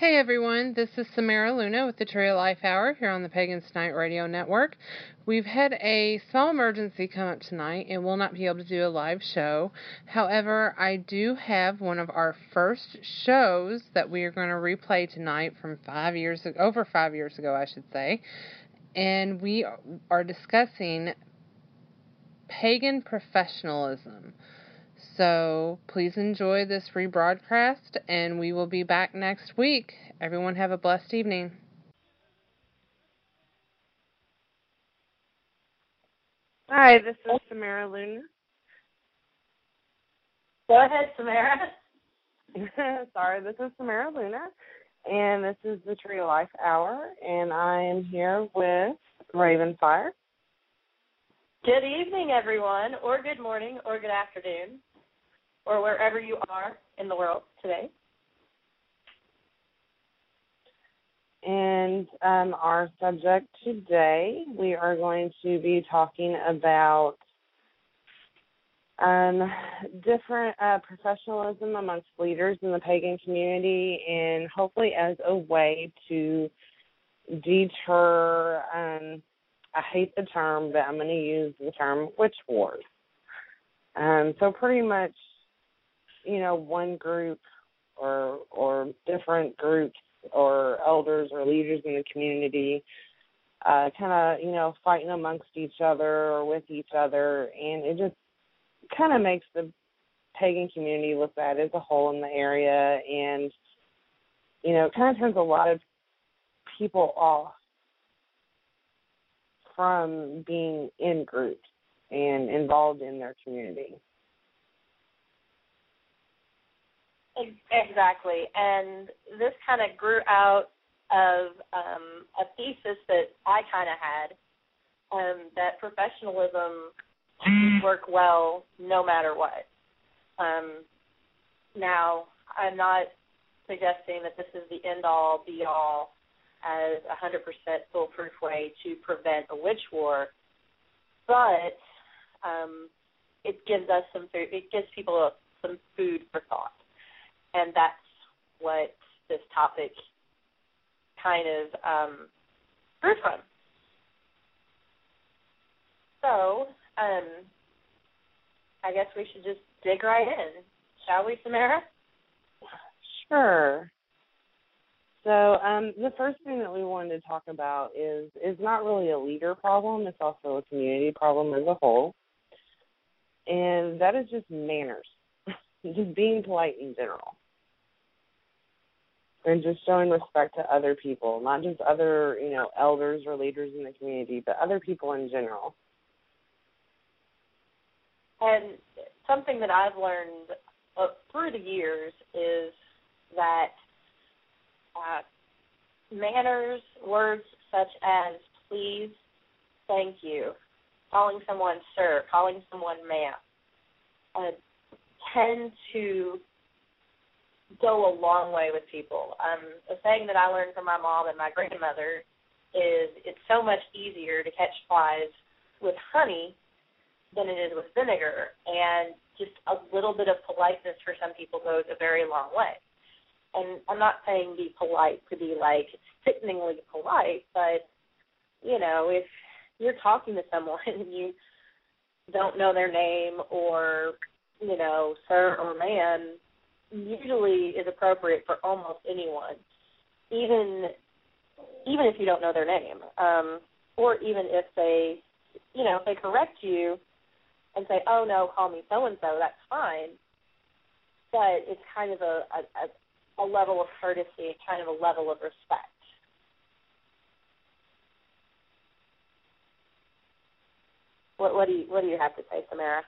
Hey everyone, this is Samara Luna with the Tree of Life Hour here on the Pagans Tonight Radio Network. We've had a small emergency come up tonight and will not be able to do a live show. However, I do have one of our first shows that we are going to replay tonight from five years over five years ago, I should say. And we are discussing pagan professionalism. So please enjoy this rebroadcast, and we will be back next week. Everyone have a blessed evening. Hi, this is Samara Luna. Go ahead, Samara. Sorry, this is Samara Luna, and this is the Tree of Life Hour, and I am here with Ravenfire. Good evening, everyone, or good morning, or good afternoon or wherever you are in the world today. And um, our subject today, we are going to be talking about um, different uh, professionalism amongst leaders in the pagan community, and hopefully as a way to deter. Um, I hate the term, but I'm going to use the term witch wars. Um, so pretty much you know one group or or different groups or elders or leaders in the community uh kind of you know fighting amongst each other or with each other. And it just kind of makes the pagan community look bad as a whole in the area. And you know it kind of turns a lot of people off from being in groups and involved in their community Exactly, and this kind of grew out of um, a thesis that I kind of had um, that professionalism work well no matter what. Um, now, I'm not suggesting that this is the end all be all as a 100% foolproof way to prevent a witch war, but um, it gives us some food, it gives people some food for thought and that's what this topic kind of um, grew from. So, um, I guess we should just dig right in, shall we, Samara? Sure. So um, the first thing that we wanted to talk about is is not really a leader problem; it's also a community problem as a whole, and that is just manners, just being polite in general and just showing respect to other people, not just other, you know, elders or leaders in the community, but other people in general. And something that I've learned uh, through the years is that uh, manners, words such as please, thank you, calling someone sir, calling someone ma'am, uh, tend to go a long way with people. Um, a saying that I learned from my mom and my grandmother is it's so much easier to catch flies with honey than it is with vinegar, and just a little bit of politeness for some people goes a very long way. And I'm not saying be polite to be like sickeningly polite, but you know, if you're talking to someone and you don't know their name or you know, sir or man, usually is appropriate for almost anyone, even even if you don't know their name, um, or even if they, you know, if they correct you and say, "Oh no, call me so and so," that's fine. But it's kind of a, a a level of courtesy, kind of a level of respect. What what do you what do you have to say, Samara?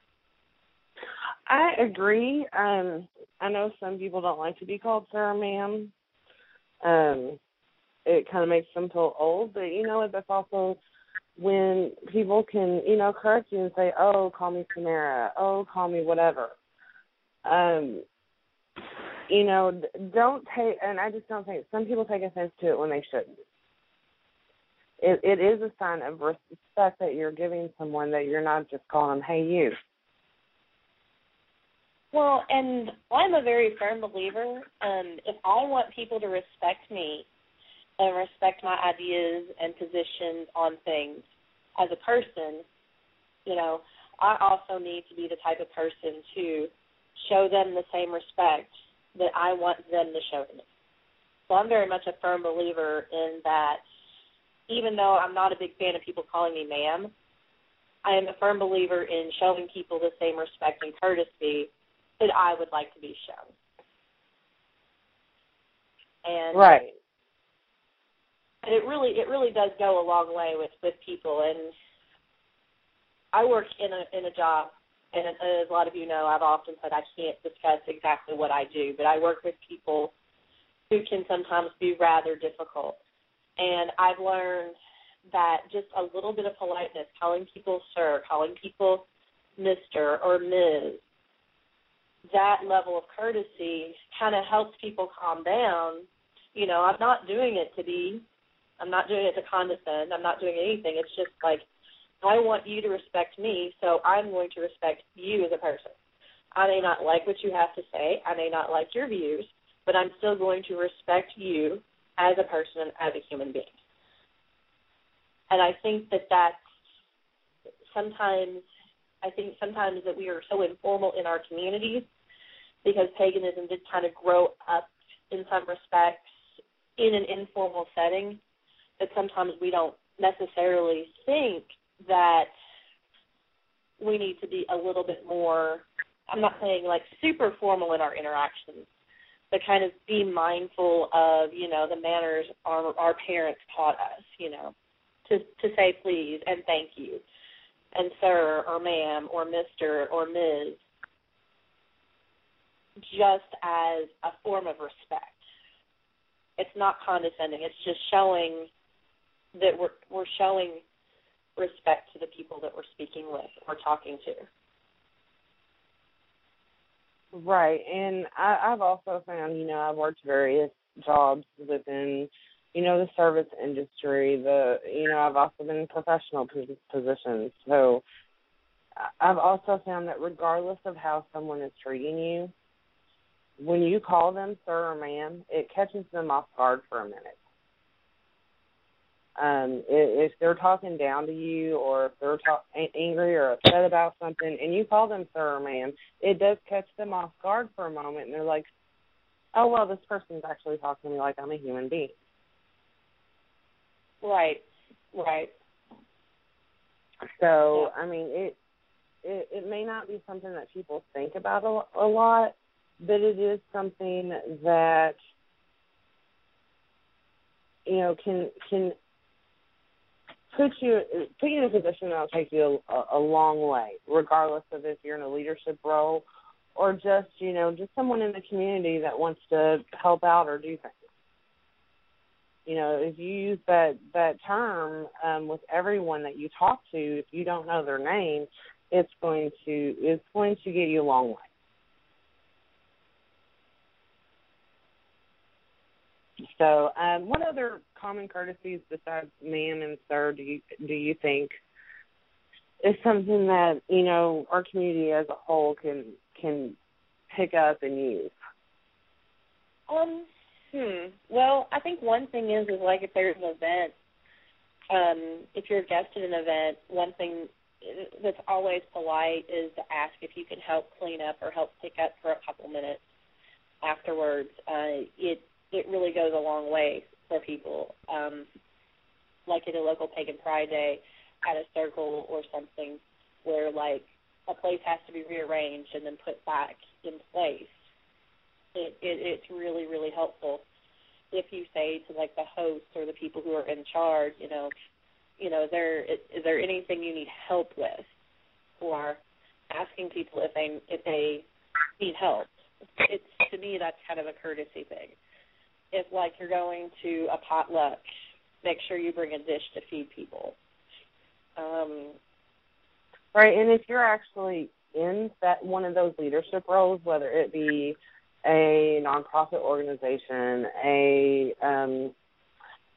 I agree. Um, I know some people don't like to be called sir ma'am. Um, it kind of makes them feel old, but you know what? That's also when people can, you know, correct you and say, "Oh, call me Samara. Oh, call me whatever." Um, you know, don't take, and I just don't think some people take offense to it when they shouldn't. It, it is a sign of respect that you're giving someone that you're not just calling them, "Hey, you." Well, and I'm a very firm believer. Um, if I want people to respect me and respect my ideas and positions on things as a person, you know, I also need to be the type of person to show them the same respect that I want them to show me. So I'm very much a firm believer in that even though I'm not a big fan of people calling me ma'am, I am a firm believer in showing people the same respect and courtesy that I would like to be shown. And right. And it really it really does go a long way with with people and I work in a in a job and as a lot of you know I've often said I can't discuss exactly what I do, but I work with people who can sometimes be rather difficult. And I've learned that just a little bit of politeness, calling people sir, calling people Mr. or Ms., that level of courtesy kind of helps people calm down. You know, I'm not doing it to be, I'm not doing it to condescend, I'm not doing anything. It's just like, I want you to respect me, so I'm going to respect you as a person. I may not like what you have to say, I may not like your views, but I'm still going to respect you as a person and as a human being. And I think that that's sometimes, I think sometimes that we are so informal in our communities because paganism did kind of grow up in some respects in an informal setting that sometimes we don't necessarily think that we need to be a little bit more I'm not saying like super formal in our interactions, but kind of be mindful of, you know, the manners our our parents taught us, you know, to to say please and thank you and sir or ma'am or Mr. or Ms. just as a form of respect. It's not condescending. It's just showing that we're we're showing respect to the people that we're speaking with or talking to. Right, and I, I've also found, you know, I've worked various jobs within, you know, the service industry. The, you know, I've also been in professional positions. So, I've also found that regardless of how someone is treating you, when you call them sir or ma'am, it catches them off guard for a minute um if they're talking down to you or if they're talk, angry or upset about something and you call them sir or ma'am it does catch them off guard for a moment and they're like oh well this person's actually talking to me like i'm a human being right right so yeah. i mean it it it may not be something that people think about a, a lot but it is something that you know can can put you put you in a position that'll take you a, a long way, regardless of if you're in a leadership role or just you know just someone in the community that wants to help out or do things. You know, if you use that that term um, with everyone that you talk to, if you don't know their name, it's going to it's going to get you a long way. So, um, what other common courtesies besides ma'am and sir do you do you think is something that you know our community as a whole can can pick up and use? Um. Hmm. Well, I think one thing is is like if there's an event, um, if you're a guest at an event, one thing that's always polite is to ask if you can help clean up or help pick up for a couple minutes afterwards. Uh, it it really goes a long way for people. Um, like at a local pagan pride day at a circle or something where like a place has to be rearranged and then put back in place. It, it it's really really helpful if you say to like the host or the people who are in charge, you know, you know, is there is, is there anything you need help with, or asking people if they if they need help. It's to me that's kind of a courtesy thing if like you're going to a potluck, make sure you bring a dish to feed people. Um, right, and if you're actually in that one of those leadership roles, whether it be a nonprofit organization, a um,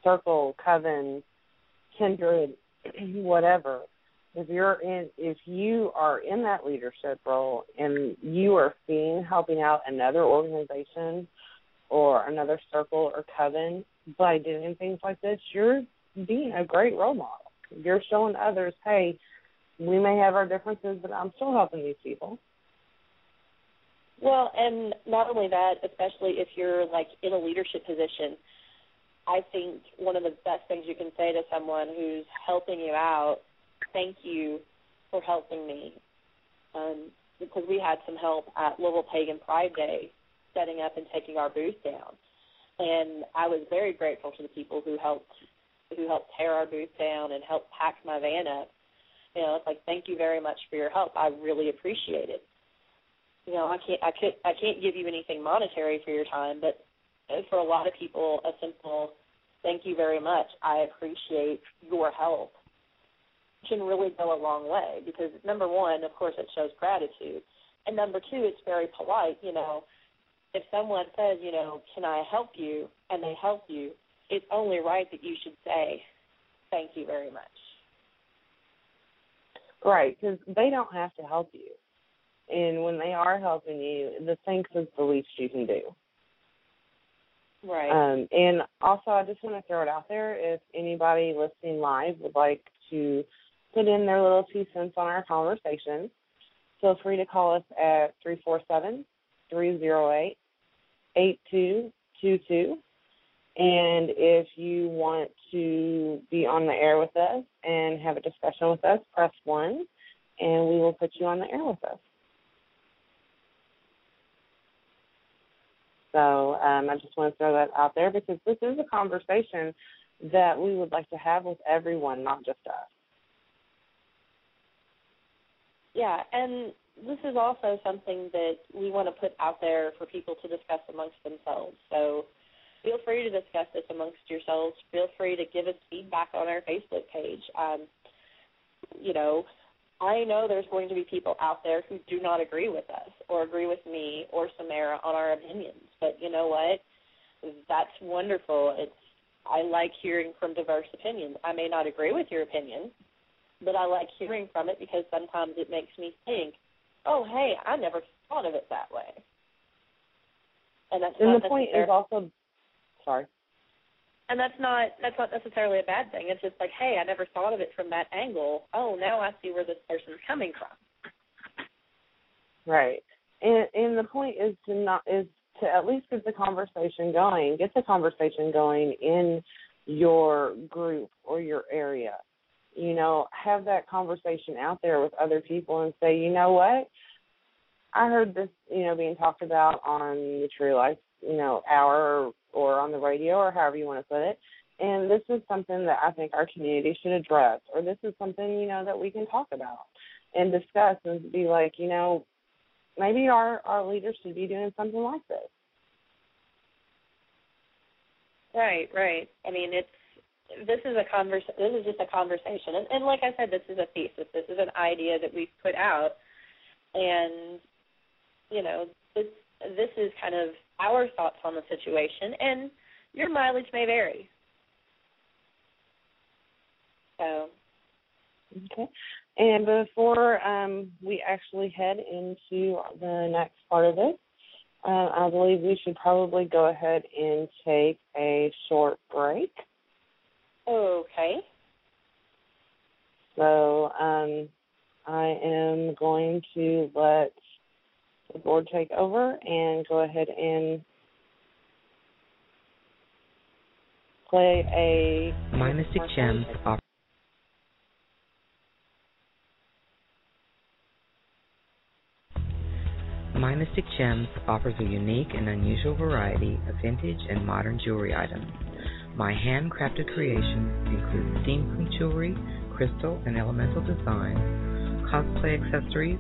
circle, coven, kindred, whatever, if you're in if you are in that leadership role and you are seeing helping out another organization or another circle or coven by doing things like this, you're being a great role model. You're showing others, hey, we may have our differences, but I'm still helping these people. Well, and not only that, especially if you're like in a leadership position, I think one of the best things you can say to someone who's helping you out, thank you for helping me. Um, because we had some help at Louisville Pagan Pride Day setting up and taking our booth down. And I was very grateful to the people who helped who helped tear our booth down and helped pack my van up. You know, it's like thank you very much for your help. I really appreciate it. You know, I can't I could I can't give you anything monetary for your time, but for a lot of people, a simple thank you very much. I appreciate your help can really go a long way because number one, of course, it shows gratitude, and number two, it's very polite. You know, if someone says, you know, can I help you, and they help you, it's only right that you should say, thank you very much. Right, because they don't have to help you. And when they are helping you, the thanks is the least you can do. Right. Um, and also, I just want to throw it out there if anybody listening live would like to put in their little two cents on our conversation, feel free to call us at 347 308 8222. And if you want to be on the air with us and have a discussion with us, press 1 and we will put you on the air with us. So um, I just want to throw that out there because this is a conversation that we would like to have with everyone, not just us. Yeah, and this is also something that we want to put out there for people to discuss amongst themselves. So feel free to discuss this amongst yourselves. Feel free to give us feedback on our Facebook page. Um, you know, I know there's going to be people out there who do not agree with us or agree with me or Samara on our opinions. But you know what? That's wonderful. It's I like hearing from diverse opinions. I may not agree with your opinion, but I like hearing from it because sometimes it makes me think, oh, hey, I never thought of it that way. And that's and the point is also, sorry. And that's not that's not necessarily a bad thing. It's just like, hey, I never thought of it from that angle. Oh, now I see where this person's coming from. Right. And and the point is to not is to at least get the conversation going. Get the conversation going in your group or your area you know, have that conversation out there with other people and say, you know what? I heard this, you know, being talked about on the True Life, you know, hour or, on the radio or however you want to put it. And this is something that I think our community should address, or this is something, you know, that we can talk about and discuss and be like, you know, maybe our, our leaders should be doing something like this. Right, right. I mean, it's this is a convers this is just a conversation and, and like i said this is a thesis this is an idea that we've put out and you know this this is kind of our thoughts on the situation and your mileage may vary. So. Okay. And before um, we actually head into the next part of this uh, i believe we should probably go ahead and take a short break. Okay. So um, I am going to let the board take over and go ahead and play a. My Mystic Gems Mystic Gems offers a unique and unusual variety of vintage and modern jewelry items my handcrafted creations include steampunk jewelry, crystal and elemental designs, cosplay accessories,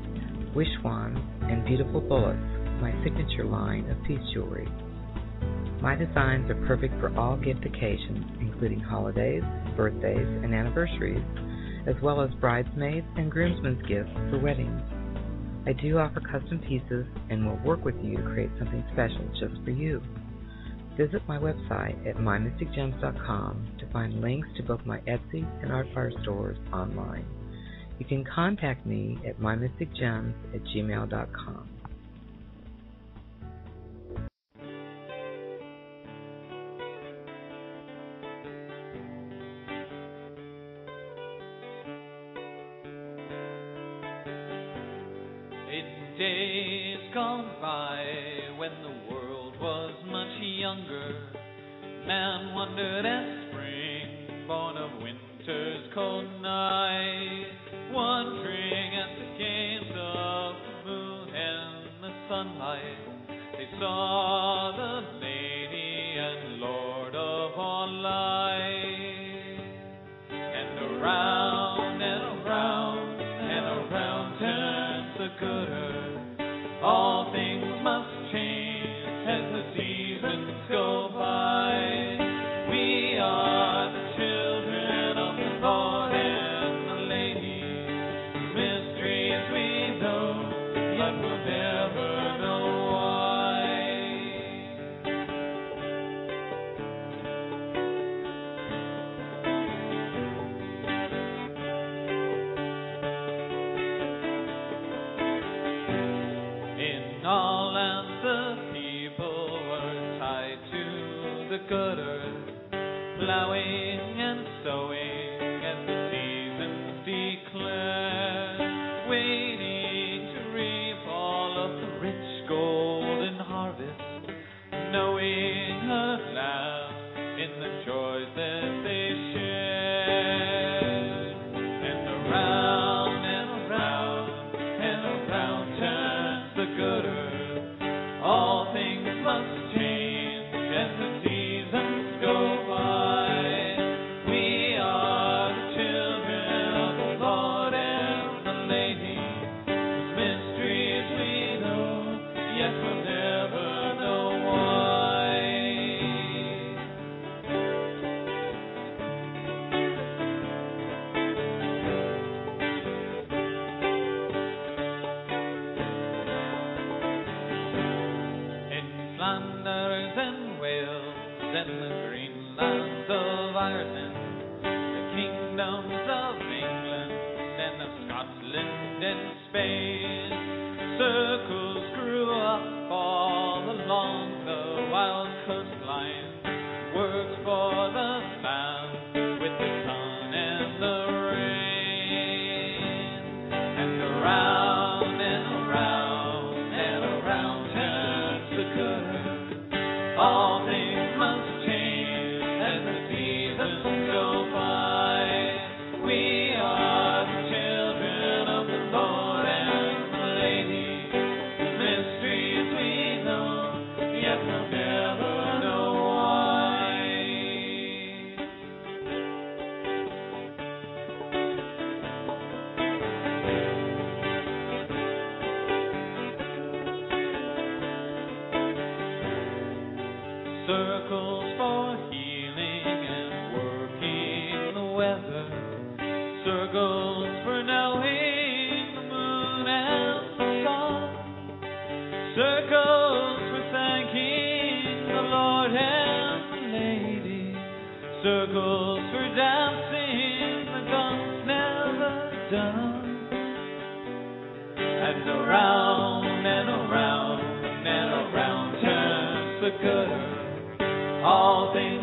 wish wands, and beautiful bullets, my signature line of peace jewelry. My designs are perfect for all gift occasions, including holidays, birthdays, and anniversaries, as well as bridesmaids and groomsmen's gifts for weddings. I do offer custom pieces and will work with you to create something special just for you. Visit my website at mymysticgems.com to find links to both my Etsy and Artfire stores online. You can contact me at mymysticgems at gmail.com. Days gone by when the world was much younger, man wondered at spring, born of winter's cold night wondering at the games of the moon and the sunlight. They saw the sowing and sowing and circles for healing and working the weather, circles for knowing the moon and the sun, circles for thanking the Lord and the Lady, circles for dancing the gun's never done, and around. all things.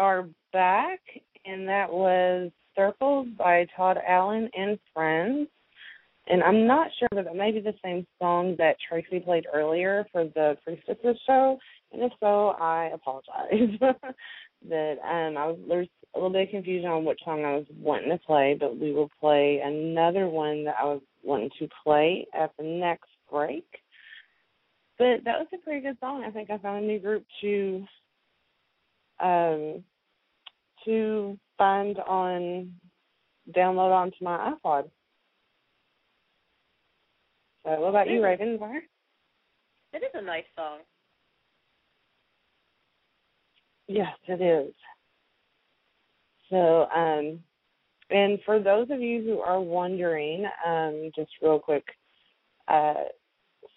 Are back, and that was Circles by Todd Alan and Friends. And I'm not sure, but it may be the same song that Tracy played earlier for the Priestesses show. And if so, I apologize. that um, I was there's a little bit of confusion on which song I was wanting to play, but we will play another one that I was wanting to play at the next break. But that was a pretty good song. I think I found a new group to um to find on download onto my iPod. So what about you, Raven? It is a nice song. Yes, it is. So, um, and for those of you who are wondering, um, just real quick, uh,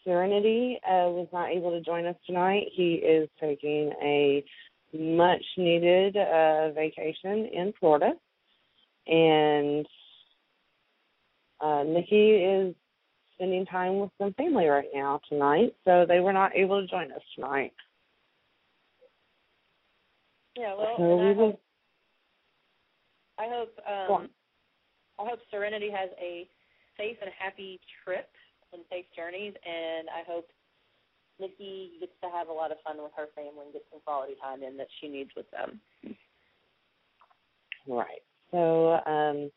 Serenity uh, was not able to join us tonight. He is taking a much needed uh, vacation in Florida, and uh, Nikki is spending time with some family right now tonight, so they were not able to join us tonight. Yeah, well, so I hope I hope um, I hope Serenity has a safe and happy trip and safe journeys, and I hope Nikki gets to have a lot of fun with her family and get some quality time in that she needs with them. Right. So um,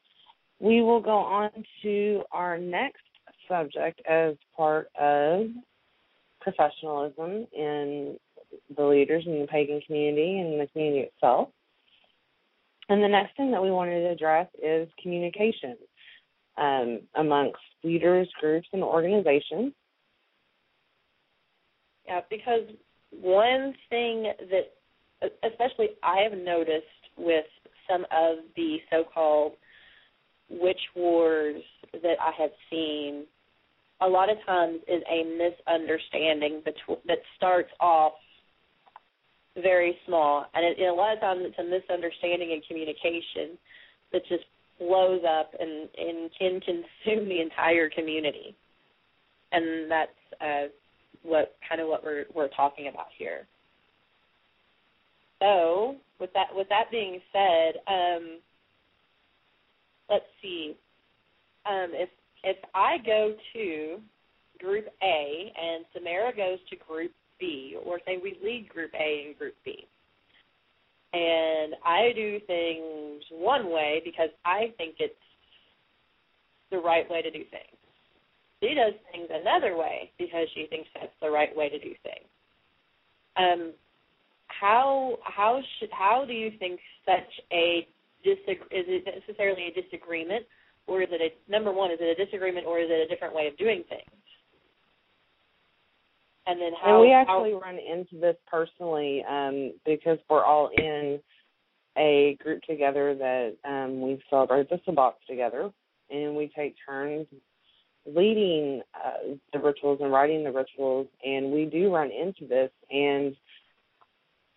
we will go on to our next subject as part of professionalism in the leaders in the pagan community and the community itself. And the next thing that we wanted to address is communication um, amongst leaders, groups, and organizations. Yeah, because one thing that, especially I have noticed with some of the so-called witch wars that I have seen, a lot of times is a misunderstanding between, that starts off very small, and, it, a lot of times it's a misunderstanding in communication that just blows up and, and can consume the entire community, and that's uh, what kind of what we're we're talking about here. So, with that with that being said, um, let's see. Um, if if I go to Group A and Samara goes to Group B, or say we lead Group A and Group B, and I do things one way because I think it's the right way to do things. She does things another way because she thinks that's the right way to do things. Um, how how should how do you think such a disag- is it necessarily a disagreement, or is it a number one? Is it a disagreement, or is it a different way of doing things? And then how? And we actually how, run into this personally um, because we're all in a group together that um, we celebrate the Sabbath together, and we take turns leading uh, the rituals and writing the rituals, and we do run into this. And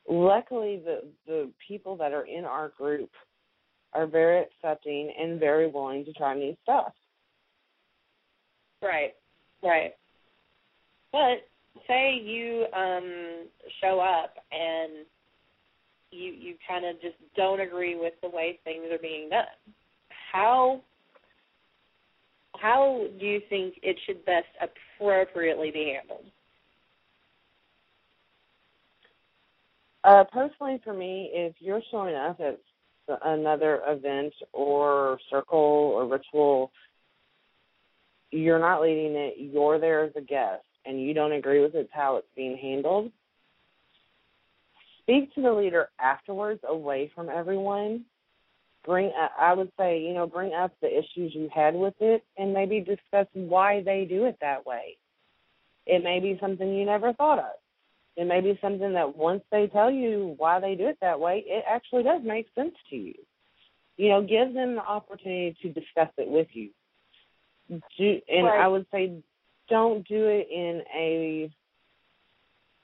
luckily, the the people that are in our group are very accepting and very willing to try new stuff. Right, right. But say you um show up and you you kind of just don't agree with the way things are being done. How how do you think it should best appropriately be handled? Uh, personally, for me, if you're showing up at another event or circle or ritual, you're not leading it. You're there as a guest, and you don't agree with it how it's being handled. Speak to the leader afterwards, away from everyone. Bring, I would say, you know, bring up the issues you had with it, and maybe discuss why they do it that way. It may be something you never thought of it may be something that once they tell you why they do it that way, it actually does make sense to you. You know, give them the opportunity to discuss it with you. Do, and right. I would say, don't do it in a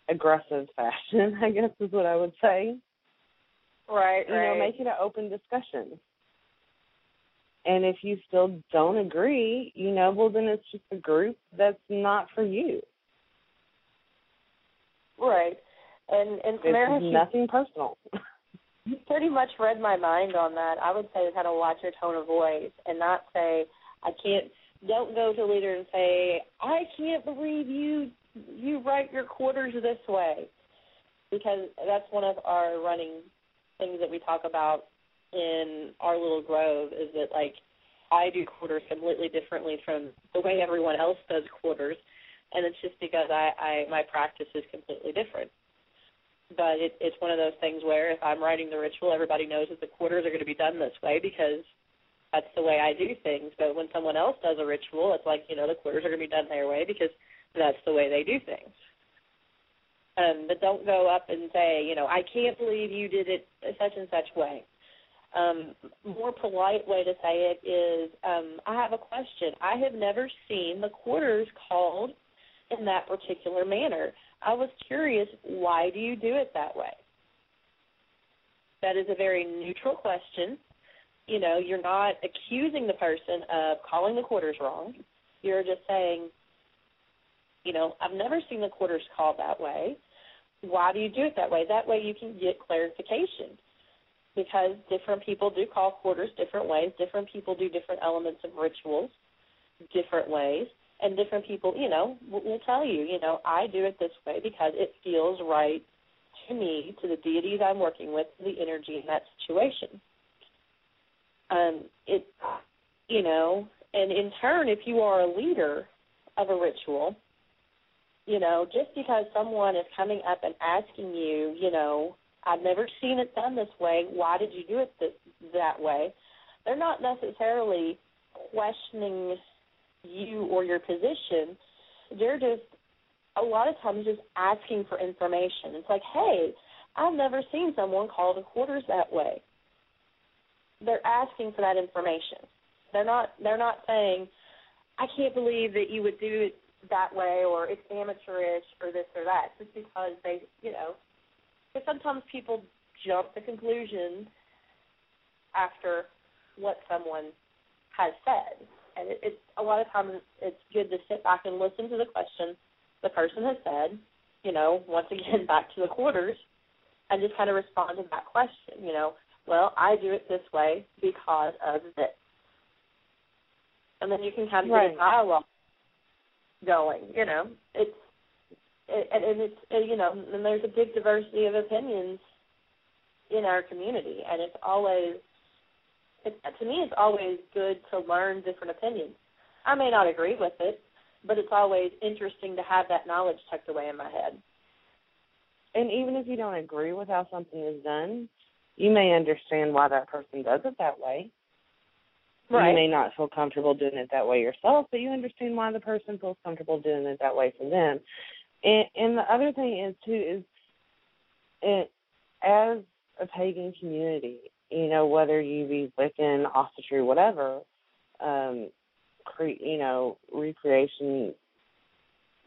aggressive fashion. I guess is what I would say. Right, you right. know, make it an open discussion. And if you still don't agree, you know, well then it's just a group that's not for you. Right. And and Samara, it's nothing personal. you pretty much read my mind on that. I would say kind of watch your tone of voice and not say I can't. Don't go to a leader and say I can't believe you you write your quarters this way, because that's one of our running things that we talk about in our little grove is that like I do quarters completely differently from the way everyone else does quarters, and it's just because I, I my practice is completely different. But it, it's one of those things where if I'm writing the ritual, everybody knows that the quarters are going to be done this way because that's the way I do things. But when someone else does a ritual, it's like you know the quarters are going to be done their way because that's the way they do things. Um, but don't go up and say, you know, I can't believe you did it such and such way um, more polite way to say it is, um, I have a question. I have never seen the quarters called in that particular manner. I was curious, why do you do it that way? That is a very neutral question. You know, you're not accusing the person of calling the quarters wrong. You're just saying, you know, I've never seen the quarters called that way. Why do you do it that way? That way you can get clarification because different people do call quarters different ways. Different people do different elements of rituals different ways. And different people, you know, will tell you, you know, I do it this way because it feels right to me, to the deities I'm working with, the energy in that situation. Um, it, you know, and in turn, if you are a leader of a ritual, you know, just because someone is coming up and asking you, you know, I've never seen it done this way. Why did you do it th- that way? They're not necessarily questioning you or your position. They're just a lot of times just asking for information. It's like, hey, I've never seen someone call the quarters that way. They're asking for that information. They're not they're not saying, I can't believe that you would do it that way or it's amateurish or this or that, just because they you know, because sometimes people jump to conclusions after what someone has said, and it, it's a lot of times it's good to sit back and listen to the question the person has said. You know, once again back to the quarters, and just kind of respond to that question. You know, well, I do it this way because of this, and then you can kind of right. get a dialogue going. You know, it's and, and it's uh, you know, and there's a big diversity of opinions in our community, and it's always, it, to me, it's always good to learn different opinions. I may not agree with it, but it's always interesting to have that knowledge tucked away in my head. And even if you don't agree with how something is done, you may understand why that person does it that way. Right. You may not feel comfortable doing it that way yourself, but you understand why the person feels comfortable doing it that way for them. And, and the other thing is too is it as a pagan community, you know, whether you be Wiccan, Asatru, whatever, um, cre- you know, recreation,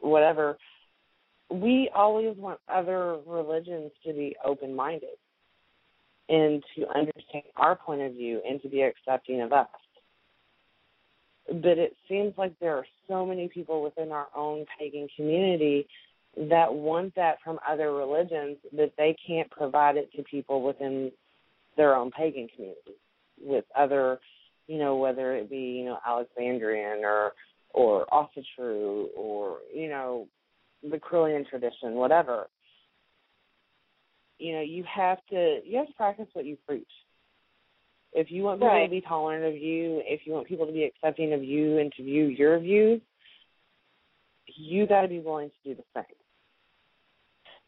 whatever, we always want other religions to be open minded and to understand our point of view and to be accepting of us. But it seems like there are so many people within our own pagan community that want that from other religions that they can't provide it to people within their own pagan community with other you know whether it be you know alexandrian or or Asatru or you know the Correllian tradition whatever. You know you have to you have to practice what you preach if you want people right. to be tolerant of you if you want people to be accepting of you and to view your views you got to be willing to do the same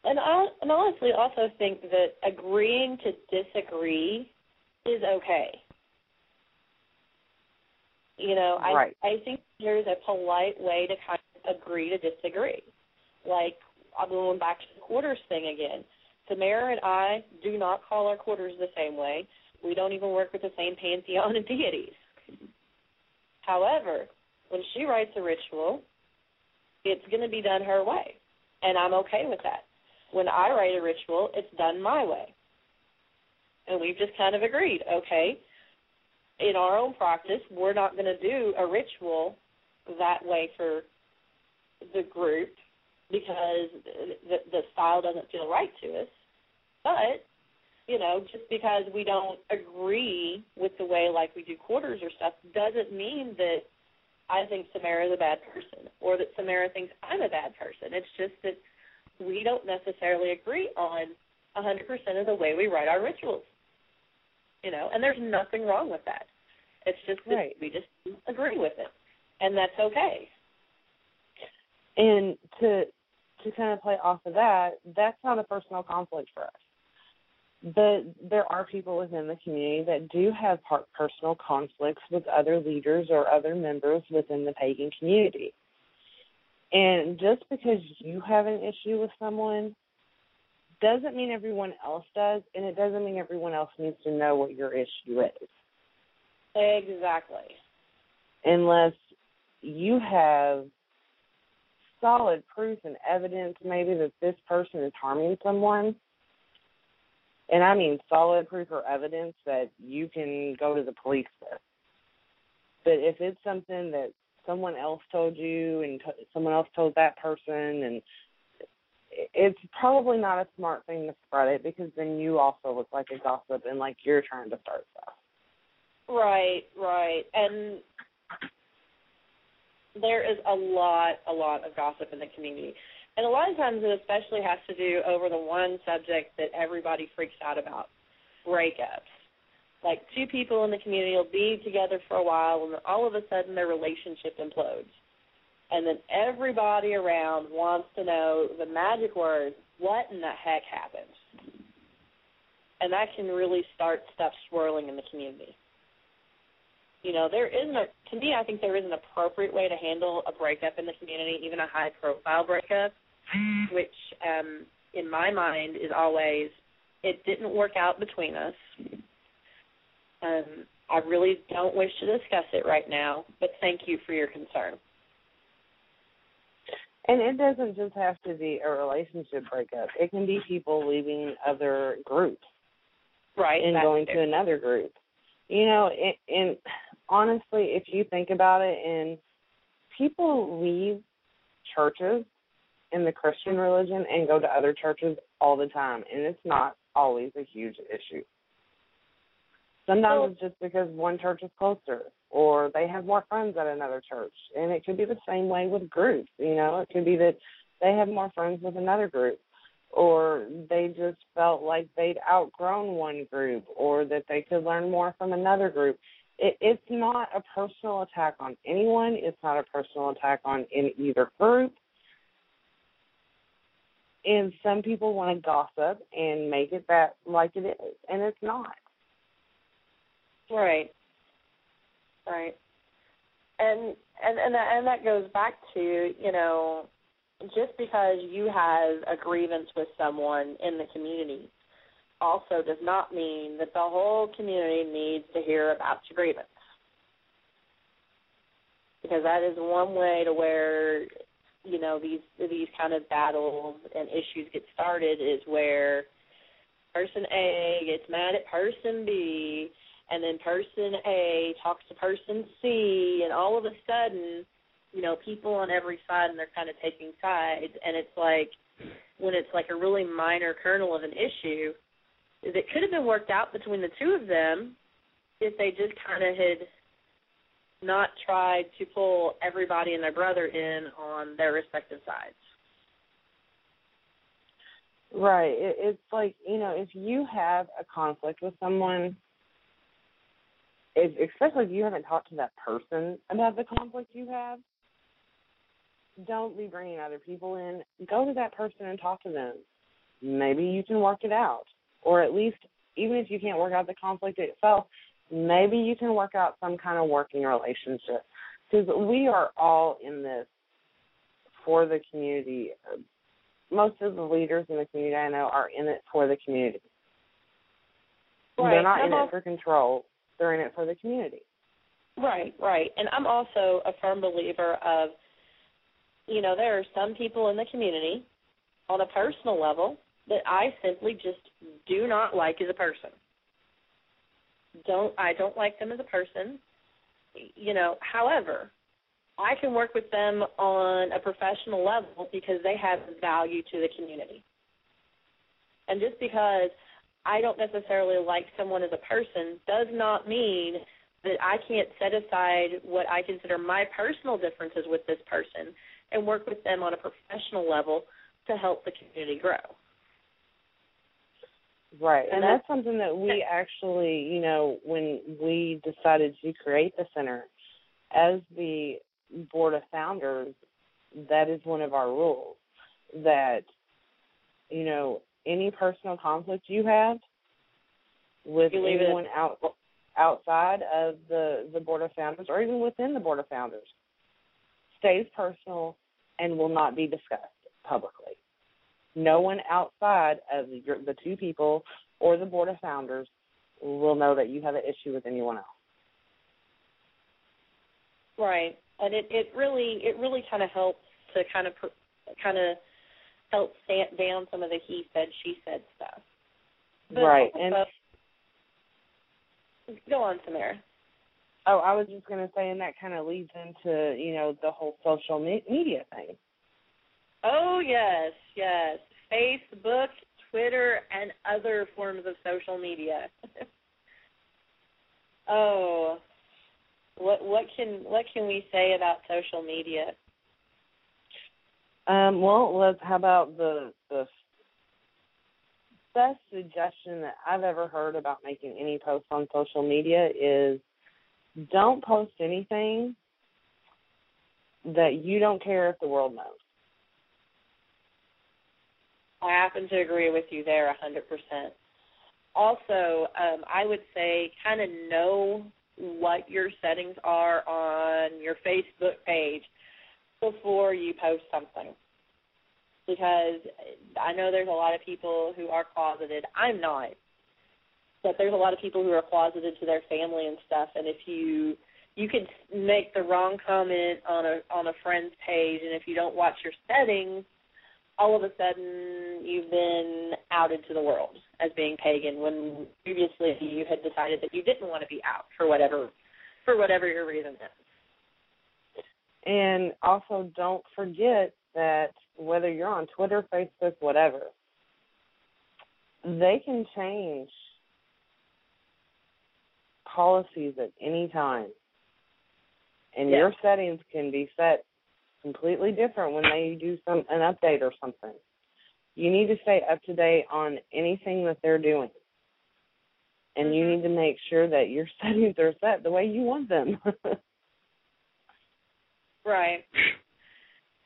and I and honestly also think that agreeing to disagree is okay. You know, right. I I think there's a polite way to kind of agree to disagree. Like I'm going back to the quarters thing again. Samara and I do not call our quarters the same way. We don't even work with the same pantheon of deities. However, when she writes a ritual, it's going to be done her way, and I'm okay with that when I write a ritual, it's done my way. And we've just kind of agreed, okay, in our own practice, we're not going to do a ritual that way for the group. because the, the style doesn't feel right to us. But you know, just because we don't agree with the way like we do quarters or stuff doesn't mean that I think Samara is a bad person or that Samara thinks I'm a bad person. It's just that we don't necessarily agree on a 100% of the way we write our rituals. You know, and there's nothing wrong with that. It's just that right. we just agree with it, and that's okay. And to to kind of play off of that, that's not a personal conflict for us. But there are people within the community that do have personal conflicts with other leaders or other members within the pagan community. And just because you have an issue with someone doesn't mean everyone else does, and it doesn't mean everyone else needs to know what your issue is. Exactly. Unless you have solid proof and evidence, maybe that this person is harming someone. And I mean solid proof or evidence that you can go to the police with. But if it's something that someone else told you and t- someone else told that person and it's probably not a smart thing to spread it because then you also look like a gossip and like you're trying to start stuff. Right, right. And there is a lot, a lot of gossip in the community. And a lot of times it especially has to do over the one subject that everybody freaks out about breakups. Like two people in the community will be together for a while and all of a sudden their relationship implodes. And then everybody around wants to know the magic word, what in the heck happened? And that can really start stuff swirling in the community. You know, there isn't a to me I think there is an appropriate way to handle a breakup in the community, even a high profile breakup, which um in my mind is always it didn't work out between us. Um I really don't wish to discuss it right now, but thank you for your concern. And it doesn't just have to be a relationship breakup. It can be people leaving other groups. Right. And going to another group. You know, and, and honestly, if you think about it, and people leave churches in the Christian religion and go to other churches all the time, and it's not always a huge issue. Sometimes it's just because one church is closer, or they have more friends at another church, and it could be the same way with groups. You know, it could be that they have more friends with another group, or they just felt like they'd outgrown one group, or that they could learn more from another group it, it's not a personal attack on anyone. It's not a personal attack on in either group. And some people want to gossip and make it that like it is, and it's not. Right. Right. And and and that, and that goes back to you know just because you have a grievance with someone in the community also does not mean that the whole community needs to hear about your grievance. Because that is one way to where, you know, these these kind of battles and issues get started is where person A gets mad at person B and then person A talks to person C and all of a sudden, you know, people on every side and they're kind of taking sides and it's like when it's like a really minor kernel of an issue, that could have been worked out between the two of them if they just kind of had not tried to pull everybody and their brother in on their respective sides. Right. It, it's like, you know, if you have a conflict with someone, if, especially if you haven't talked to that person about the conflict you have, don't be bringing other people in. Go to that person and talk to them. Maybe you can work it out or at least even if you can't work out the conflict itself, maybe you can work out some kind of working relationship. Because we are all in this for the community. Most of the leaders in the community I know are in it for the community. Right. They're not I'm in al- it for control. They're in it for the community. Right, right. And I'm also a firm believer of, you know, there are some people in the community on a personal level that I simply just do not like as a person. Don't I don't like them as a person. You know, however, I can work with them on a professional level because they have value to the community. And just because I don't necessarily like someone as a person does not mean that I can't set aside what I consider my personal differences with this person and work with them on a professional level to help the community grow. Right. And, and that's, that's something that we actually, you know, when we decided to create the center, as the board of founders, that is one of our rules that, you know, any personal conflict you have with you anyone out outside of the the board of founders or even within the board of founders stays personal and will not be discussed publicly. No one outside of the, the two people or the board of founders will know that you have an issue with anyone else. Right, and it it really it really kind of helps to kind of kind of help stamp down some of the he said she said stuff. But right, and go on, Samara. Oh, I was just going to say, and that kind of leads into you know the whole social me- media thing. Oh yes, yes, Facebook, Twitter, and other forms of social media. oh, what what can what can we say about social media? Um, well, let's. How about the the best suggestion that I've ever heard about making any post on social media is don't post anything that you don't care if the world knows. I happen to agree with you there a 100%. Also, um, I would say kind of know what your settings are on your Facebook page before you post something. Because I know there's a lot of people who are closeted. I'm not. But there's a lot of people who are closeted to their family and stuff and if you you could make the wrong comment on a on a friend's page and if you don't watch your settings all of a sudden you've been outed to the world as being pagan when previously you had decided that you didn't want to be out for whatever for whatever your reason is. And also don't forget that whether you're on Twitter, Facebook, whatever, they can change policies at any time. And yeah. your settings can be set completely different when they do some an update or something. You need to stay up to date on anything that they're doing. And mm-hmm. you need to make sure that your settings are set the way you want them. right.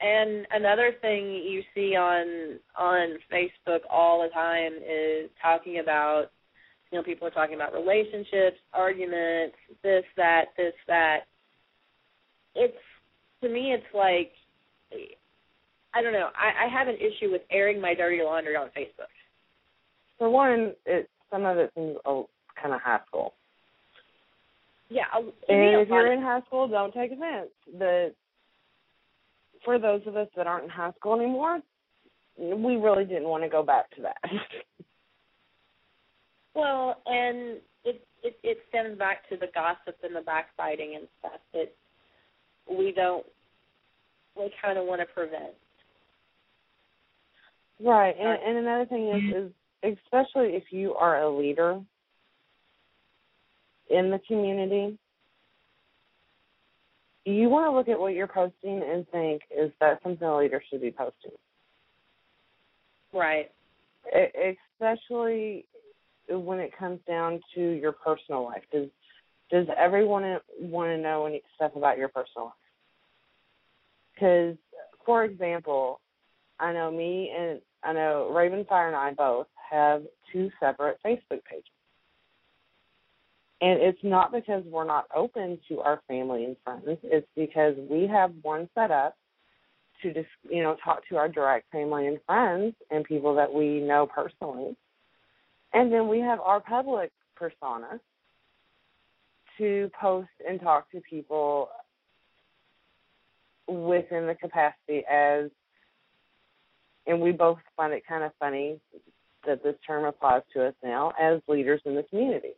And another thing you see on on Facebook all the time is talking about you know, people are talking about relationships, arguments, this, that, this, that. It's to me, it's like I don't know. I, I have an issue with airing my dirty laundry on Facebook. For one, it some of it seems oh, kind of high school. Yeah, and if you're in high school, don't take offense. But for those of us that aren't in high school anymore, we really didn't want to go back to that. well, and it, it it stems back to the gossip and the backbiting and stuff that we don't we kind of want to prevent. Right, and, and another thing is, mm-hmm. is especially if you are a leader in the community, you want to look at what you're posting and think, is that something a leader should be posting? Right. Especially when it comes down to your personal life. Does does everyone want to know any stuff about your personal life? Because, for example, I know me and I know Ravenfire and I both have two separate Facebook pages. And it's not because we're not open to our family and friends. It's because we have one set up to just, you know, talk to our direct family and friends and people that we know personally. And then we have our public persona to post and talk to people within the capacity as, and we both find it kind of funny that this term applies to us now as leaders in the community.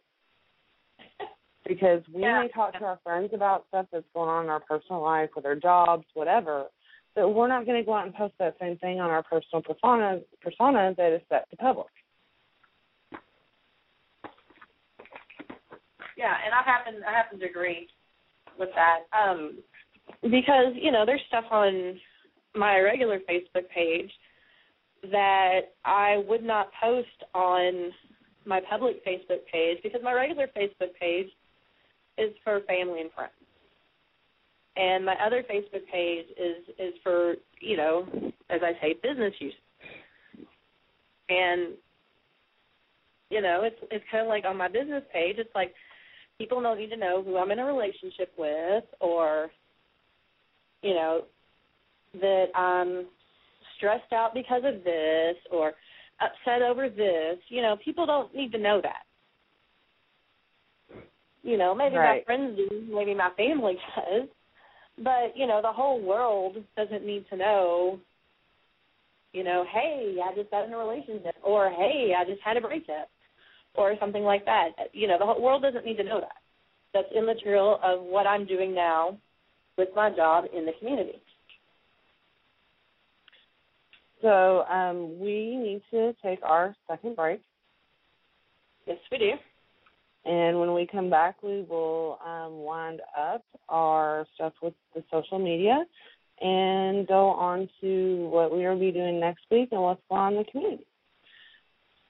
because we Yeah. may talk to our friends about stuff that's going on in our personal life with our jobs, whatever, but we're not going to go out and post that same thing on our personal persona persona that is set to public. Yeah, and I happen I happen to agree with that. Um because, you know, there's stuff on my regular Facebook page that I would not post on my public Facebook page because my regular Facebook page is for family and friends. And my other Facebook page is is for, you know, as I say, business use. And you know, it's it's kind of like on my business page, it's like people don't need to know who I'm in a relationship with or you know that I'm stressed out because of this or upset over this. You know, people don't need to know that. You know, maybe Right. my friends do, maybe my family does, but you know, the whole world doesn't need to know. You know, hey, I just got in a relationship, or hey, I just had a breakup, or something like that. You know, the whole world doesn't need to know that. That's immaterial of what I'm doing now with my job in the community. So um, we need to take our second break, Yes, we do. and when we come back, we will um, wind up our stuff with the social media and go on to what we will be doing next week and what's going on in the community.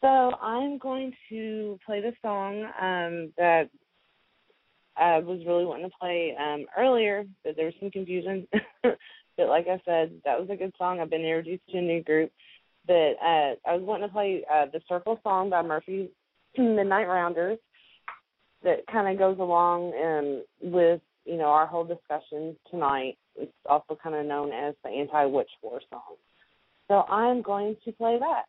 So I'm going to play the song um, that I was really wanting to play um, earlier, but there was some confusion. but like I said, that was a good song. I've been introduced to a new group. But uh, I was wanting to play uh, the Circle song by Murphy Midnight Rounders that kind of goes along um, with you know our whole discussion tonight. It's also kind of known as the anti-witch war song. So I'm going to play that,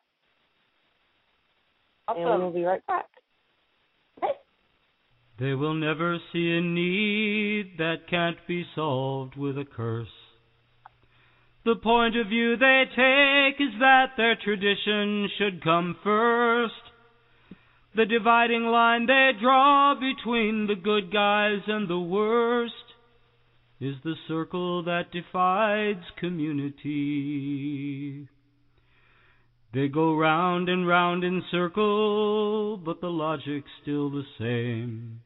and we will be right back. They will never see a need that can't be solved with a curse. The point of view they take is that their tradition should come first. The dividing line they draw between the good guys and the worst is the circle that divides community. They go round and round in circle, but the logic's still the same.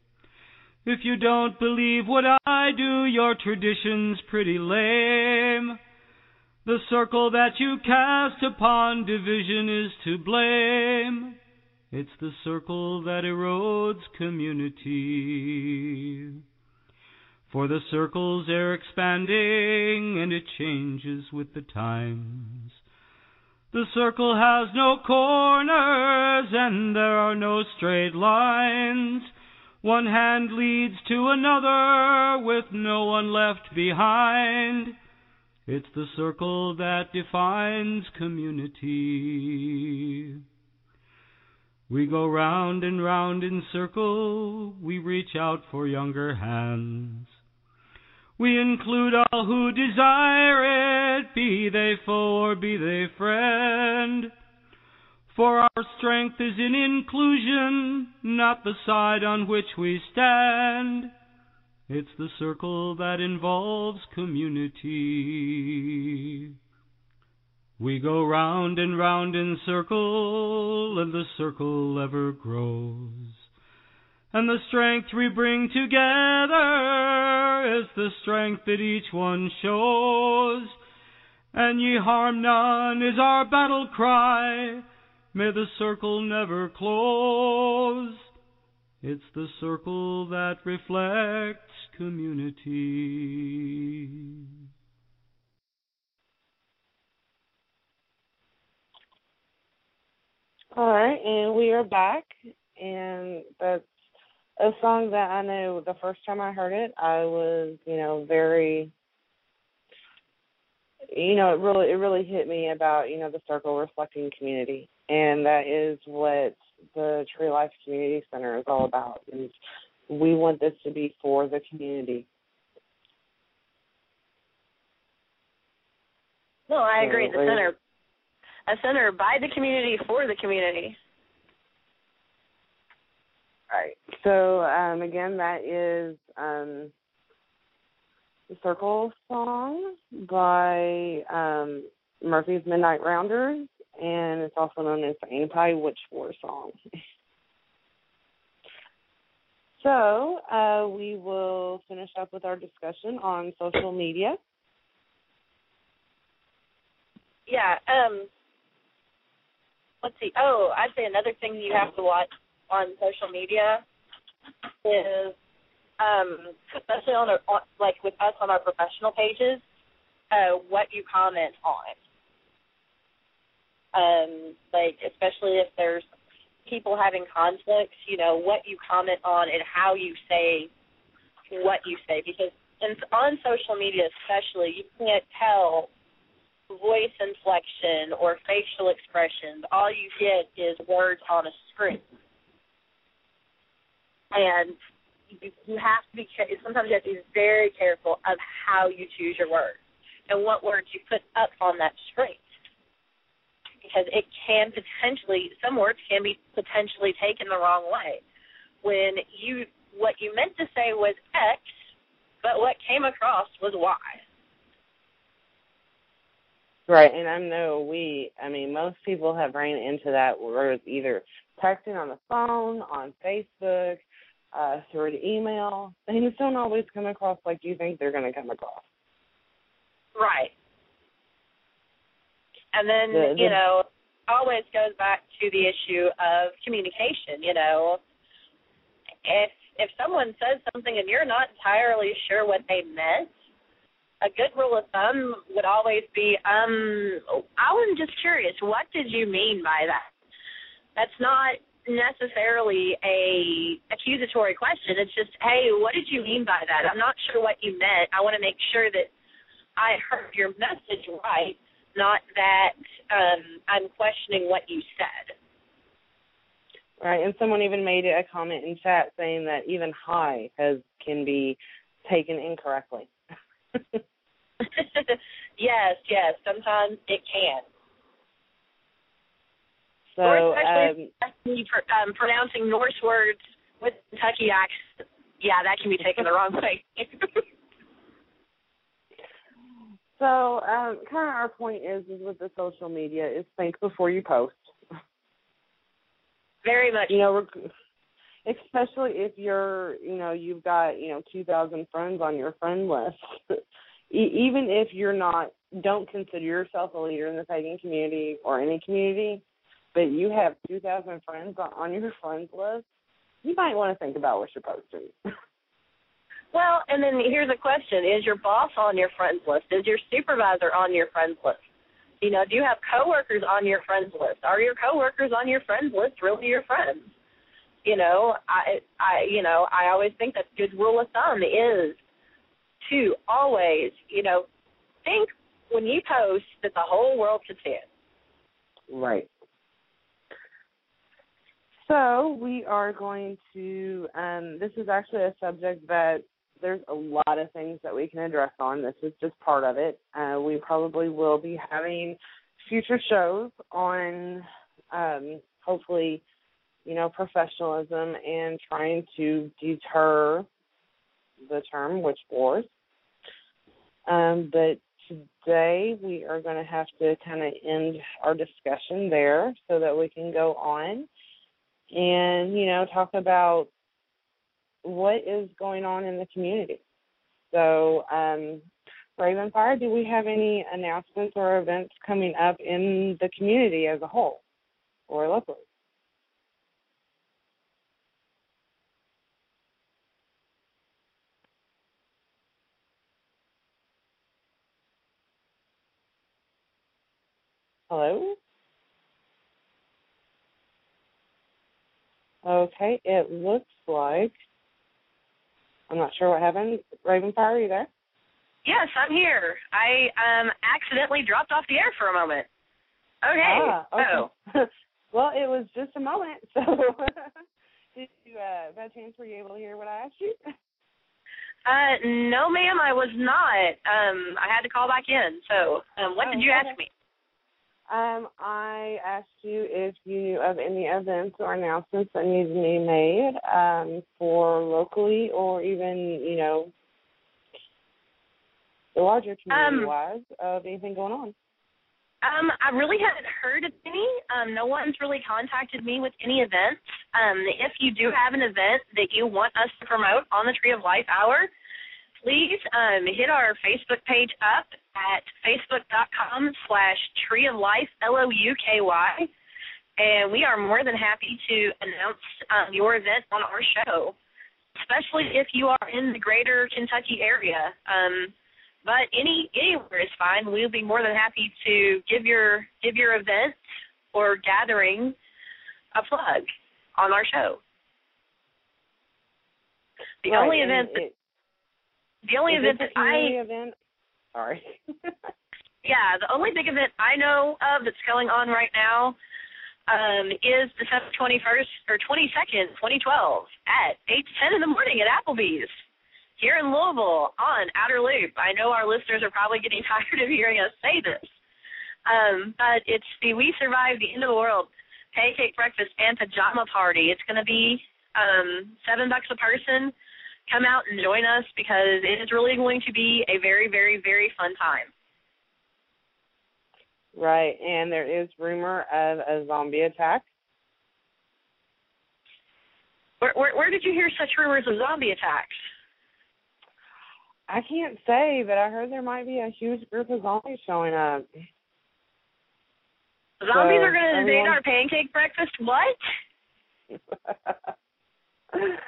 If you don't believe what I do, your tradition's pretty lame. The circle that you cast upon division is to blame. It's the circle that erodes community. For the circles are expanding and it changes with the times. The circle has no corners and there are no straight lines. One hand leads to another with no one left behind. It's the circle that defines community. We go round and round in circle, we reach out for younger hands. We include all who desire it, be they foe or be they friend. For our strength is in inclusion, not the side on which we stand. It's the circle that involves community. We go round and round in circle, and the circle ever grows. And the strength we bring together is the strength that each one shows. And ye harm none is our battle cry. May the circle never close. It's the circle that reflects community. All right, and we are back, and that's a song that I know the first time I heard it, I was, you know, very, you know, it really, it really hit me about, you know, the circle reflecting community, and that is what the Tree Life Community Center is all about. Is we want this to be for the community. No, I agree. The center, a center by the community for the community. right. So um, again, that is um, Circle song by um, Murphy's Midnight Rounders, and it's also known as the Anti Witch War song. so uh, we will finish up with our discussion on social media. Yeah. Um. Let's see. Oh, I'd say another thing you have to watch on social media is, um, especially on, our, on like with us on our professional pages, uh, what you comment on. Um, like especially if there's people having conflicts, you know, what you comment on and how you say what you say because on social media especially you can't tell voice inflection or facial expressions. All you get is words on a screen. And you, you have to be sometimes you have to be very careful of how you choose your words and what words you put up on that screen. Because it can potentially some words can be potentially taken the wrong way. When you what you meant to say was X, but what came across was Y. Right, and I know we, I mean, most people have ran into that where it's either texting on the phone, on Facebook, uh, through an email. Things don't always come across like you think they're going to come across. Right. And then, The- the- you know, always goes back to the issue of communication, you know. If if someone says something and you're not entirely sure what they meant, a good rule of thumb would always be, um, I was just curious, what did you mean by that? That's not necessarily a accusatory question. It's just, hey, what did you mean by that? I'm not sure what you meant. I want to make sure that I heard your message right, not that um, I'm questioning what you said. Right, and someone even made a comment in chat saying that even hi has can be taken incorrectly. yes, yes. Sometimes it can. so, or especially um, me pr- um, pronouncing Norse words with Kentucky accent. Yeah, that can be taken the wrong way. so um, kind of our point is is with the social media is think before you post. Very much. You know, especially if you're, you know, you've got, you know, 2,000 friends on your friend list. Even if you're not, don't consider yourself a leader in the pagan community or any community, but you have 2,000 friends on- on your friends list, you might want to think about what you're posting. Well, and then here's a question: Is your boss on your friends list? Is your supervisor on your friends list? You know, do you have coworkers on your friends list? Are your coworkers on your friends list really your friends? You know, I, I, you know, I always think that good rule of thumb is to always, you know, think when you post that the whole world can see it. Right. So we are going to. Um, this is actually a subject that there's a lot of things that we can address on. This is just part of it. Uh, we probably will be having future shows on, um, hopefully, you know, professionalism and trying to deter the term witch wars. Um, but today we are going to have to kind of end our discussion there so that we can go on and you know talk about what is going on in the community. So, um, Ravenfire, do we have any announcements or events coming up in the community as a whole or locally? Hello? Okay, it looks like I'm not sure what happened. Ravenfire, are you there? Yes, I'm here. I um accidentally dropped off the air for a moment. Okay. Ah, okay. well, it was just a moment. So, did you, uh, by chance, were you able to hear what I asked you? uh, no, ma'am, I was not. Um, I had to call back in. So, um, what Oh, did you okay. ask me? Um, I asked you if you knew of any events or announcements that need to be made um, for locally or even, you know, the larger community wise of anything going on. Um, I really haven't heard of any. Um, no one's really contacted me with any events. Um, if you do have an event that you want us to promote on the Tree of Life Hour, please um, hit our Facebook page up at facebook.com slash Tree of Life, L-O-U-K-Y. And we are more than happy to announce um, your event on our show, especially if you are in the greater Kentucky area. Um, but any anywhere is fine. We'll be more than happy to give your give your event or gathering a plug on our show. The right, only event that, it, the only event that I event. Sorry. yeah, the only big event I know of that's going on right now um, is December 21st or 22nd, 2012 at 8 to 10 in the morning at Applebee's here in Louisville on Outer Loop. I know our listeners are probably getting tired of hearing us say this, um, but it's the We Survived the End of the World pancake breakfast and pajama party. It's going to be um, seven bucks a person. Come out and join us because it is really going to be a very, very, very fun time. Right, and there is rumor of a zombie attack. Where, where, where did you hear such rumors of zombie attacks? I can't say, but I heard there might be a huge group of zombies showing up. Zombies So, are going to invade everyone- our pancake breakfast? What?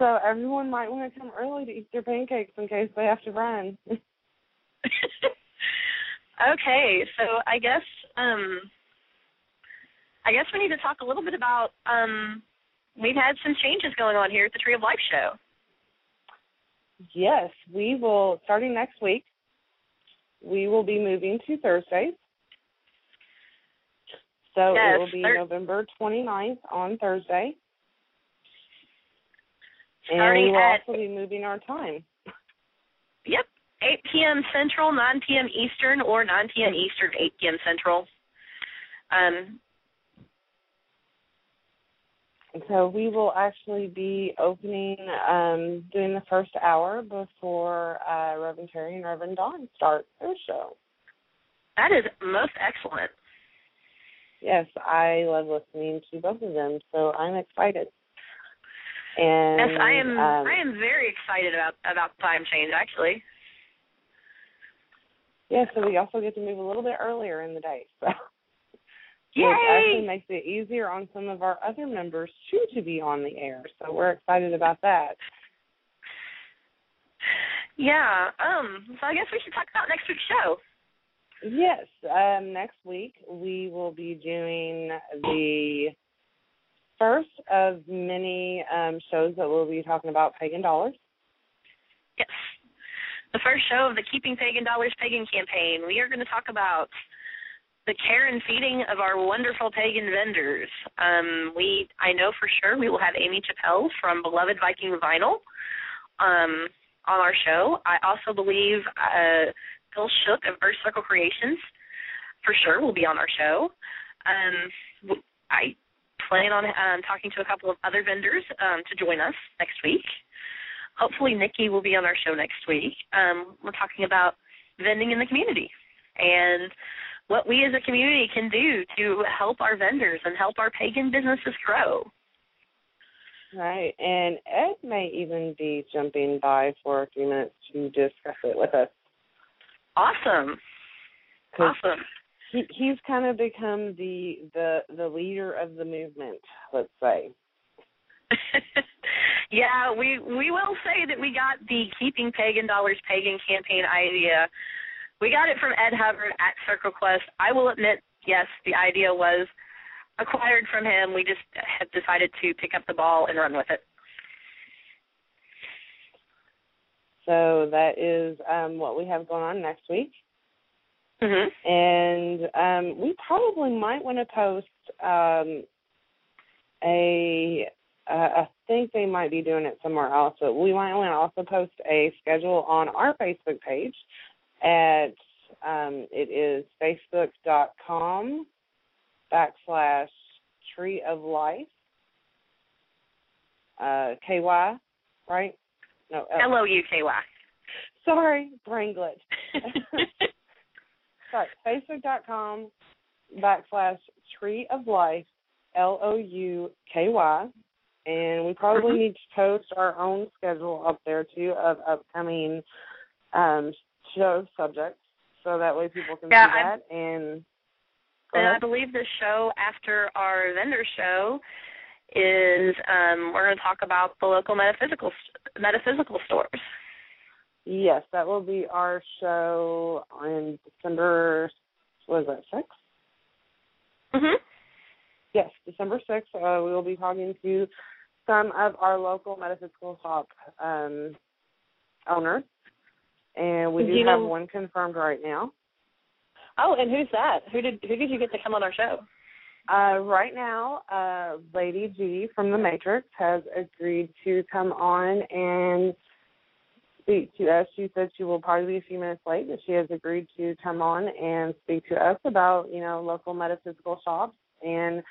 so everyone might want to come early to eat their pancakes in case they have to run. okay, so I guess um I guess we need to talk a little bit about um we've had some changes going on here at the Tree of Life show. yes, we will starting next week. We will be moving to Thursdays. So Yes, it will be Thur- November 29th on Thursday. And Starting we will at- also be moving our time. Yep. 8 p.m. Central, 9 p.m. Eastern, or 9 p.m. Eastern, 8 p.m. Central. Um, so we will actually be opening, um, doing the first hour before uh, Reverend Terry and Reverend Dawn start their show. that is most excellent. Yes, I love listening to both of them, so I'm excited. And yes, I am. um, I am very excited about about time change. Actually, Yeah, so we also get to move a little bit earlier in the day. So yay! Which actually makes it easier on some of our other members too to be on the air. So we're excited about that. Yeah. Um. So I guess we should talk about next week's show. Yes, um, next week we will be doing the first of many um, shows that we'll be talking about pagan dollars. Yes. The first show of the Keeping Pagan Dollars Pagan campaign. We are going to talk about the care and feeding of our wonderful pagan vendors. Um, we, I know for sure, we will have Amy Chappelle from Beloved Viking Vinyl um, on our show. I also believe uh, Phil Shook of Earth Circle Creations for sure will be on our show. Um, I plan on um, talking to a couple of other vendors um, to join us next week. Hopefully, Nikki will be on our show next week. Um, we're talking about vending in the community and what we as a community can do to help our vendors and help our pagan businesses grow. Right, and Ed may even be jumping by for a few minutes to discuss it with us. Awesome. Awesome. He, he's kind of become the the the leader of the movement, let's say. yeah, we we will say that we got the Keeping Pagan Dollars Pagan campaign idea. We got it from Ed Hubbard at Circle Quest. I will admit, yes, the idea was acquired from him. We just have decided to pick up the ball and run with it. So that is um, what we have going on next week. Mm-hmm. and um, we probably might want to post um, a. Uh, I think they might be doing it somewhere else, but we might want to also post a schedule on our Facebook page at Um, it is facebook.com backslash tree of life. Uh, KY, right? No, L O U K Y. Sorry, brain glitch. Sorry, facebook.com backslash tree of life, L O U K Y. And we probably Mhm. need to post our own schedule up there too of upcoming um, show subjects, so that way people can Yeah, see I- that. And And I believe the show after our vendor show is um, we're going to talk about the local metaphysical metaphysical stores. Yes, that will be our show on December. Was that sixth? Mhm. Yes, December 6th, uh, we will be talking to some of our local metaphysical shop um, owners. And we Do do have know- one confirmed right now. Oh, and who's that? Who did who did you get to come on our show? Uh, right now, uh, Lady G from The Matrix has agreed to come on and speak to us. She said she will probably be a few minutes late, but she has agreed to come on and speak to us about, you know, local metaphysical shops. And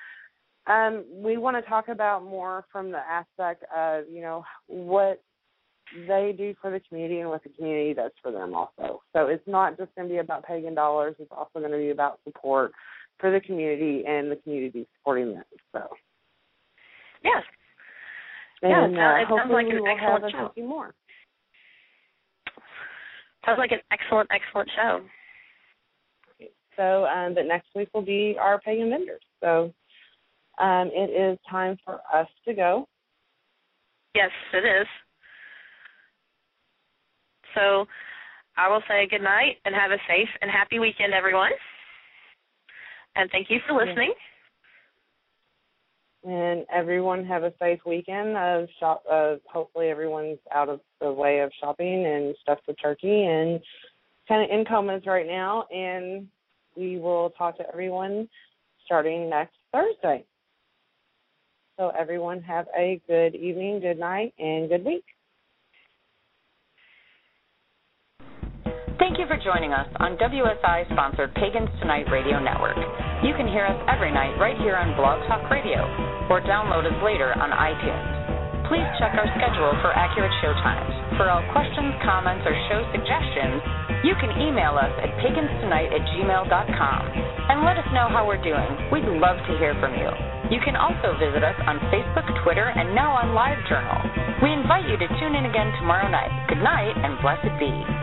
um, we want to talk about more from the aspect of, you know, what they do for the community and what the community does for them also. So it's not just going to be about pagan dollars. It's also going to be about support for the community and the community supporting them. So Yes. and Yeah, it sounds- uh, it sounds like an excellent show. more. Sounds like an excellent, excellent show. So, um, but next week will be our pagan vendors. So, um, it is time for us to go. Yes, it is. So I will say good night and have a safe and happy weekend, everyone. And thank you for listening. And everyone have a safe weekend of shop. Of hopefully everyone's out of the way of shopping and stuff with turkey and kind of in comas right now. And we will talk to everyone starting next Thursday. So everyone have a good evening, good night, and good week. Thank you for joining us on WSI sponsored Pagans Tonight Radio Network. You can hear us every night right here on Blog Talk Radio or download us later on iTunes. Please check our schedule for accurate show times. For all questions, comments, or show suggestions, you can email us at paganstonight at gmail.com and let us know how we're doing. We'd love to hear from you. You can also visit us on Facebook, Twitter, and now on LiveJournal. We invite you to tune in again tomorrow night. Good night and blessed be.